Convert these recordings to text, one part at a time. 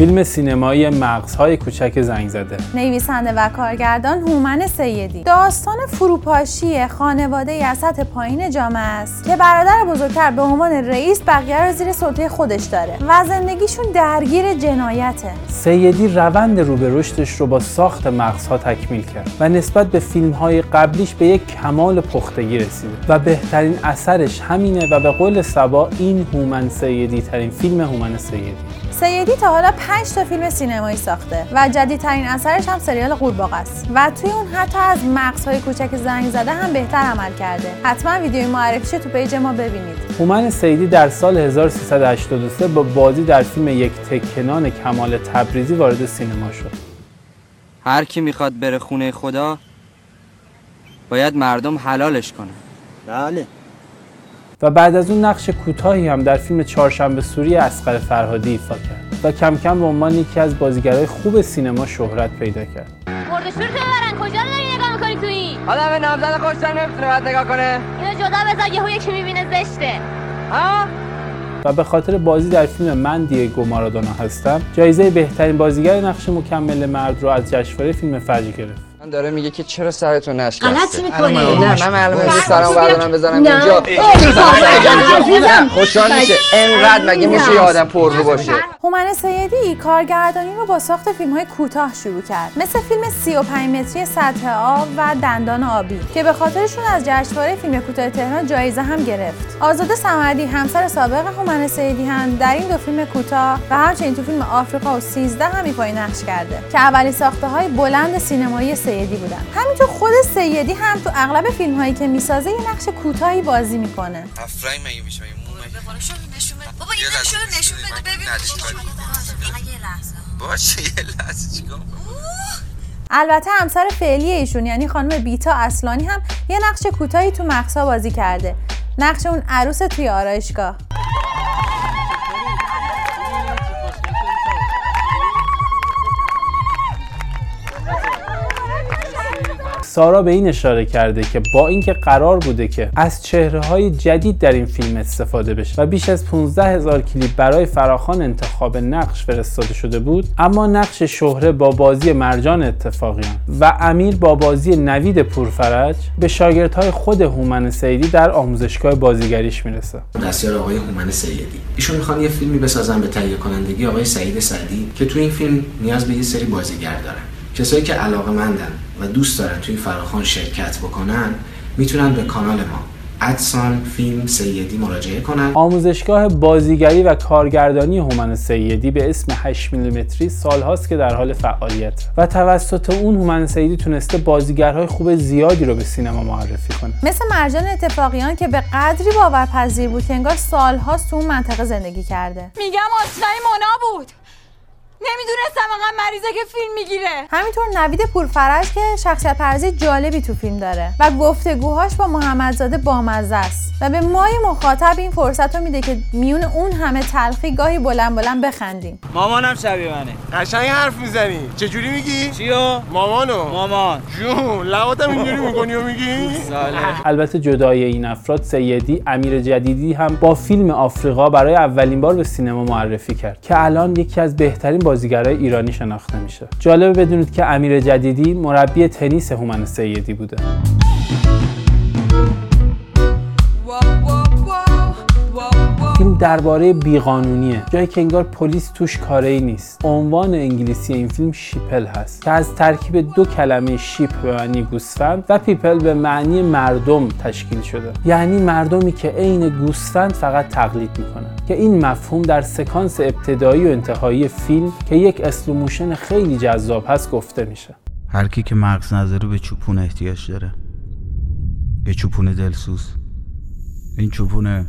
فیلم سینمایی مغزهای کوچک زنگ زده. نویسنده و کارگردان هومن سیدی. داستان فروپاشی خانواده ای از سطح پایین جامعه است که برادر بزرگتر به عنوان رئیس بقیه رو زیر سلطه خودش داره و زندگیشون درگیر جنایته. سیدی روند رو به رشدش رو با ساخت مغزها تکمیل کرد و نسبت به فیلم های قبلیش به یک کمال پختگی رسیده و بهترین اثرش همینه و به قول سبا این هومن سیدی ترین فیلم هومن سیدی. سیدی تا حالا 5 تا فیلم سینمایی ساخته و جدیدترین اثرش هم سریال قورباغه است. و توی اون حتی از مغزهای کوچک زنگ زده هم بهتر عمل کرده. حتما ویدیوی معرفیش تو پیج ما ببینید. هومن سیدی در سال 1383 با بازی در فیلم یک تکه نان کمال تبریزی وارد سینما شد. هر کی می‌خواد بره خونه خدا باید مردم حلالش کنه. بله. و بعد از اون نقش کوتاهی هم در فیلم چهارشنبه سوری اسقر فرهادی ایفا کرد و کم کم به عنوان یکی از بازیگرای خوب سینما شهرت پیدا کرد. مرد شورتو ببرن کجا رو داری نگاه می‌کنی تو این؟ آدم نامزد خوشتر نمی‌تونه باید نگاه کنه. اینو جدا بذار یهو یکی می‌بینه زشته. ها؟ و به خاطر بازی در فیلم من دیگو مارادونا هستم جایزه بهترین بازیگر نقش مکمل مرد رو از جشنواره فیلم فجر گرفت. من داره میگه که چرا سرتو نشکسته غلط می‌کنی نه من معلومه که سرمو بردارم بزنم. اینجا. خوشحال میشه انقدر مگه میشه یه آدم پررو باشه هومن سیدی کارگردانی رو با ساخت فیلم های کوتاه شروع کرد مثل فیلم 35 متری سطح آب و دندان آبی که به خاطرشون از جشنواره فیلم کوتاه تهران جایزه هم گرفت آزاده صمدی همسر سابق هومن سیدی هم در این دو فیلم کوتاه و همچنین تو فیلم آفریقا و 13 هم ایفای نقش کرده که اولین ساخته های بلند سینمایی سیدی بودن. همینطور خود سیدی هم تو اغلب فیلم هایی که می‌سازه یه نقش کوتاهی بازی می‌کنه. افرای مگه میشه؟ مگه مو مگه بابا این. نشون نشون بده ببین. یه لحظه. باشه یه لحظه چیکار؟ البته همسر فعلی ایشون یعنی خانم بیتا اصلانی هم یه نقش کوتاهی تو مقصا بازی کرده. نقش اون عروس توی آرایشگاه. سارا به این اشاره کرده که با اینکه قرار بوده که از چهره های جدید در این فیلم استفاده بشه و بیش از 15 هزار کلیپ برای فراخان انتخاب نقش فرستاده شده بود اما نقش شهره با بازی مرجان اتفاقیان و امیر با بازی نوید پورفرج به شاگردهای خود هومن سیدی در آموزشگاه بازیگریش می‌رسه. دستیار آقای هومن سیدی. ایشون می‌خوان یه فیلمی بسازن به تهیه کنندگی آقای سعید سعدی که تو این فیلم نیاز به یه سری بازیگر دارن. کسایی که علاقه مندن و دوست دارن توی فراخان شرکت بکنن می‌تونن به کانال ما ادسان فیلم سیدی مراجعه کنن. آموزشگاه بازیگری و کارگردانی هومن سیدی به اسم 8 میلیمتری سالهاست که در حال فعالیت. و توسط اون هومن سیدی تونسته بازیگرهای خوب زیادی رو به سینما معرفی کنه. مثل مرجان اتفاقیان که به قدری باورپذیر بود که انگار سالهاست تو اون منطقه زندگی کرده. میگم آشنای مونا بود. نمی‌دونستم انقدر مریضه که فیلم می‌گیره. همینطور نوید پورفرج که شخصیت پرزی جالبی تو فیلم داره و گفتگوهاش با محمدزاده بامزه است و به مای مخاطب این فرصت رو میده که میون اون همه تلخی گاهی بلند بلند بخندیم. مامانم شبیه منه. قشنگ حرف می‌زنی. چجوری میگی؟ چیو؟ مامانو. مامان. جون لواتم اینجوری می‌کنی و میگی؟ ساله. البته جدای این افراد سیدی امیر جدیدی هم با فیلم آفریقا برای اولین بار به سینما معرفی کرد که الان یکی از بهترین بازیگرای ایرانی شناخته میشه. جالبه بدونید که امیر جدیدی مربی تنیس هومن سیدی بوده. فیلم درباره بیقانونیه. جایی که انگار پلیس توش کاره‌ای نیست. عنوان انگلیسی این فیلم Sheeple هست. که از ترکیب دو کلمه sheep به معنی گوسفند و people به معنی مردم تشکیل شده. یعنی مردمی که عین گوسفند فقط تقلید می‌کنن. که این مفهوم در سکانس ابتدایی و انتهایی فیلم که یک اسلوموشن خیلی جذاب هست گفته میشه. هر کی که مغز نداره به چوپون احتیاج داره. یه چوپون دلسوز. این چوپونه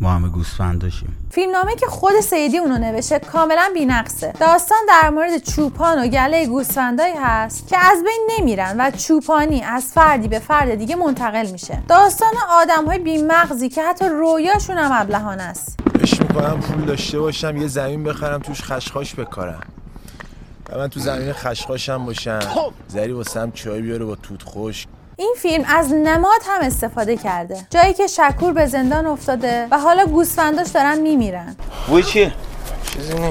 ما همه گوسفند داشتیم. فیلمنامه که خود سیدی اونو نوشته کاملا بی‌نقصه. داستان در مورد چوپان و گله گوسفندایی هست که از بین نمیرن و چوپانی از فردی به فرد دیگه منتقل میشه. داستان آدم های بیمغزی که حتی رویاشون هم ابلهانه است. اش می‌کنم پول داشته باشم یه زمین بخرم توش خشخاش بکارم. و من تو زمین خشخاشم باشم. زری واسم چای بیاره با توت خشک. این فیلم از نماد هم استفاده کرده. جایی که شکور به زندان افتاده و حالا گوسفنداش دارن میمیرن. بوی چیه؟ چیزی نی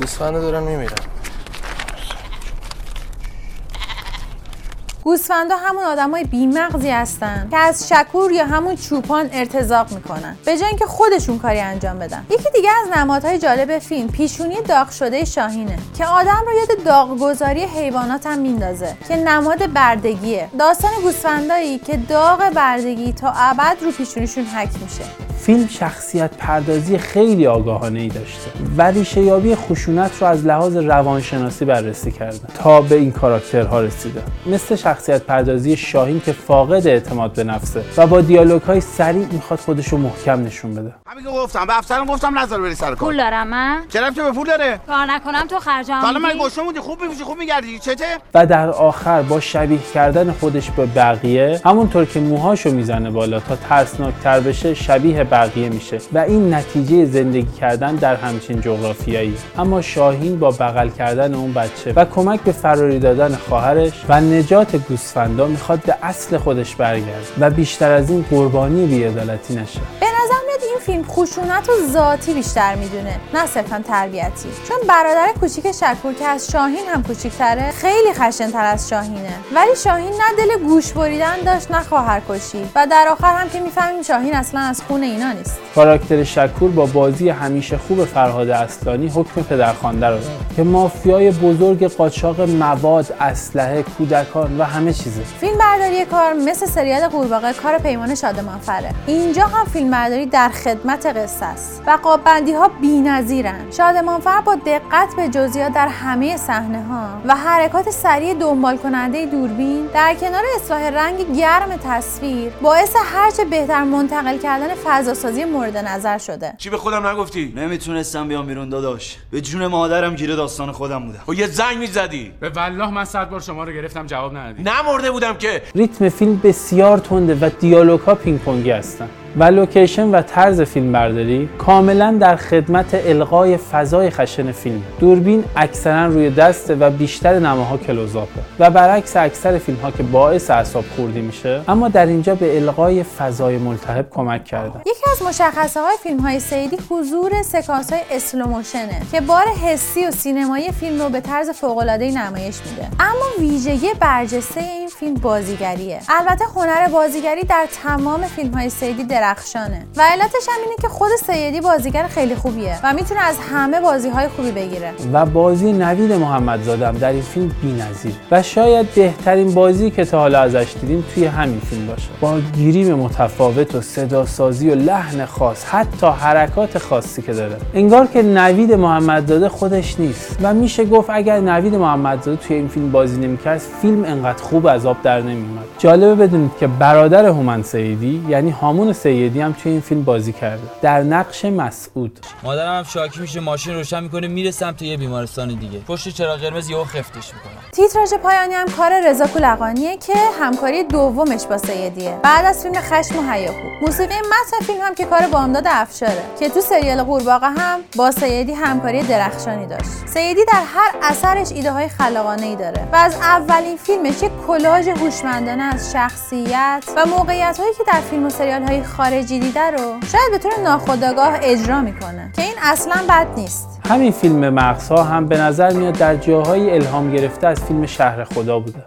گوسفنده دارن میمیرن. گوسفندا همون آدمای بیمغزی هستن که از شکور یا همون چوپان ارتزاق می‌کنن به جای اینکه خودشون کاری انجام بدن. یکی دیگه از نمادهای جالب فیلم پیشونی داغ شده شاهینه که آدم رو یاد داغگذاری حیوانات هم میندازه که نماد بردگیه. داستان گوسفندایی که داغ بردگی تا ابد رو پیشونیشون حک میشه. فیلم شخصیت پردازی خیلی آگاهانه ای داشته و ریشه یابی خشونت رو از لحاظ روانشناسی بررسی کرده تا به این کاراکترها رسیده. مثل شخصیت پردازی شاهین که فاقد اعتماد به نفسه و با دیالوگ های سریع می‌خواد خودش رو محکم نشون بده. همین که گفتم به افسرم گفتم نظر بری سر کار. پول دارم من چه رفتی به پول داره؟ کار نکنم تو خرجم حالا من میدی؟ گوشه بودی خوب میپوشی خوب میگردی چته و در آخر با شبیه کردن خودش به بقیه همونطور که موهاشو می‌زنه بالا تا ترسناکتر بشه شبیه بقیه میشه و این نتیجه زندگی کردن در همچین جغرافیایی. اما شاهین با بغل کردن اون بچه و کمک به فراری دادن خواهرش و نجات گوسفندا می‌خواد به اصل خودش برگرده و بیشتر از این قربانی بیعدالتی نشه. فیلم خشونت و ذاتی بیشتر می‌دونه نه صرفا تربیتی. چون برادر کوچیک شکور که از شاهین هم کوچیکتره خیلی خشنتر از شاهینه. ولی شاهین نه دل گوش بریدن داشت نه خواهر کشی. و در آخر هم که می‌فهمیم شاهین اصلا از خون اینا نیست. کاراکتر شکور با بازی همیشه خوب فرهاد اصلانی حکم پدرخوانده رو داره که مافیای بزرگ قاچاق مواد اسلحه کودکان و همه چیزه. فیلم برداری کار مثل سریال قورباغه کار پیمان شادمانفره. اینجا هم فیلم برداری در خدمت قصه است. و قاببندی ها بی‌نظیرن شادمانفر با دقت به جزئیات در همه صحنه ها و حرکات سریع دنبال کننده دوربین در کنار اصلاح رنگ گرم تصویر باعث هرچه بهتر منتقل کردن فضاسازی مورد نظر شده. چی به خودم نگفتی؟ نمی‌تونستم بیام بیرون داداش. به جون مادرم گیر داستان خودم بودم. خب یه زنگ می‌زدی. به والله من صد بار شما رو گرفتم جواب ندادی. نمرده بودم که ریتم فیلم بسیار تنده و دیالوگ ها پینگ پونگی هستن. و لوکیشن و طرز فیلم برداری کاملا در خدمت القای فضای خشن فیلم. دوربین اکثرا روی دسته و بیشتر نماها کلوزاپه و برعکس اکثر فیلم ها که باعث اعصاب خوردی میشه اما در اینجا به القای فضای ملتهب کمک کردن یکی از مشخصه های فیلم های سیدی حضور سکانس های اسلوموشنه که بار حسی و سینمایی فیلم رو به طرز فوق العاده نمایش میده. اما ویژگی برجسته این فیلم بازیگریه. البته هنر بازیگری در تمام فیلم های سیدی درخشانه. و علتش هم اینه که خود سیدی بازیگر خیلی خوبیه و می‌تونه از همه بازی های خوبی بگیره. و بازی نوید محمدزاده در این فیلم بی‌نظیر. و شاید بهترین بازی که تا حالا ازش دیدیم توی همین فیلم باشه. با گریم متفاوت و صدا سازی و لحن خاص حتی حرکات خاصی که داره. انگار که نوید محمدزاده خودش نیست. و میشه گفت اگر نوید محمدزاده توی این فیلم بازی نمی‌کرد فیلم انقدر خوب از آب در نمیومد جالبه بدونید که برادر هومن سیدی یعنی هامون سیدی هم توی این فیلم بازی کرده. در نقش مسعود. مادرم هم شاکی میشه ماشین روشن می‌کنه میره سمت یه بیمارستان دیگه. پشت چراغ قرمز یهو خفتش می‌کنه. تیتراژ پایانی هم کار رضا کولقانیه که همکاری دومش با سیدیه. بعد از فیلم خشم و هیاهو موسیقی متن فیلم هم که کار بامداد افشاره. که تو سریال قورباغه هم با سیدی همکاری درخشانی داشت. سیدی در هر اثرش ایده های خلاقانه ای داره و از اولین فیلمش یک کلاژ هوشمندانه از شخصیت و موقعیت هایی که در فیلم و سریال های خارجی دیده رو شاید به طور ناخودآگاه اجرا می‌کنه. که این اصلا بد نیست. همین فیلم مغزها هم به نظر میاد در جاهایی الهام گرفته از فیلم شهر خدا بوده.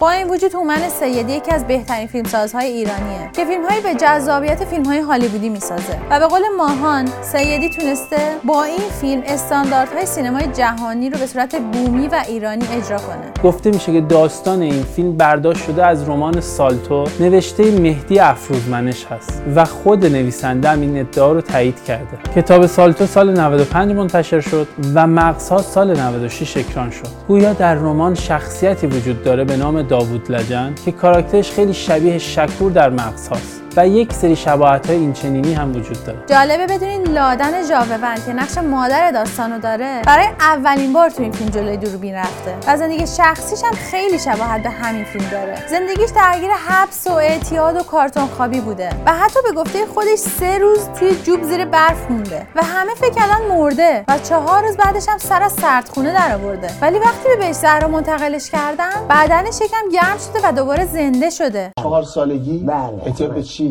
با این وجود هومن سیدی یکی از بهترین فیلمسازهای ایرانیه که فیلمهایی به جذابیت فیلمهای هالیوودی می‌سازه. و به قول ماهان سیدی تونسته با این فیلم استانداردهای سینمای جهانی رو به صورت بومی و ایرانی اجرا کنه. گفته میشه که داستان این فیلم برداشت شده از رمان سالتو نوشته مهدی افروزمنش هست و خود نویسنده هم این ادعا رو تایید کرده. کتاب سالتو سال 95 منتشر شد و مغزها سال 96 اکران شد. گویا در رمان شخصیتی وجود داره به نام داوود لجن که کاراکترش خیلی شبیه شکور در مغزهاست و یک سری شباهت های اینچنینی هم وجود داره. جالبه بدونین لادن ژاوون که نقش مادر داستانو داره برای اولین بار تو این فیلم جلوی دوربین رفته و زندگی شخصیش هم خیلی شباهت به همین فیلم داره. زندگیش درگیر حبس و اعتیاد و کارتون خوابی بوده و حتی به گفته خودش سه روز توی جوب زیر برف مونده و همه فکر کردن مرده و چهار روز بعدش هم سر از سردخونه در آورده ولی وقتی به بهش زهرا منتقلش کردن بدنش یکم گرم شده و دوباره زنده شده. چهار سالگی بله. به چی؟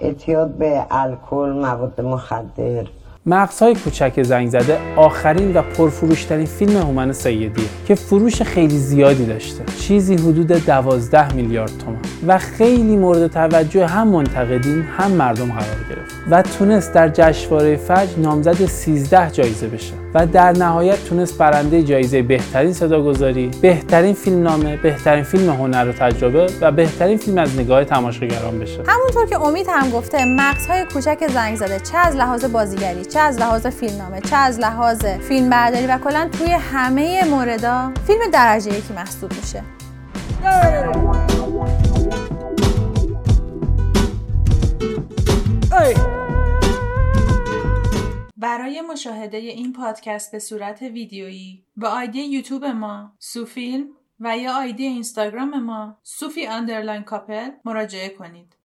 اعتیاد به الکل مواد مخدر. مغزهای کوچک زنگ زده آخرین و پرفروشترین فیلم هومن سیدیه که فروش خیلی زیادی داشته. چیزی حدود 12 میلیارد تومان. و خیلی مورد توجه هم منتقدین هم مردم قرار گرفت. و تونست در جشنواره فجر نامزد 13 جایزه بشه. و در نهایت تونست برنده جایزه بهترین صداگذاری، بهترین فیلم نامه، بهترین فیلم هنر و تجربه و بهترین فیلم از نگاه تماشاگران بشه. همونطور که امید هم گفته مغزهای کوچک زنگ زده چه از لحاظ بازیگری چه از لحاظ فیلمنامه چه از لحاظ فیلم برداری و کلا توی همه موردا فیلم درجه یکی محسوب میشه. برای مشاهده این پادکست به صورت ویدیویی با آیدی یوتیوب ما سوفیلم و یا آیدی اینستاگرام ما سوفی underline couple مراجعه کنید.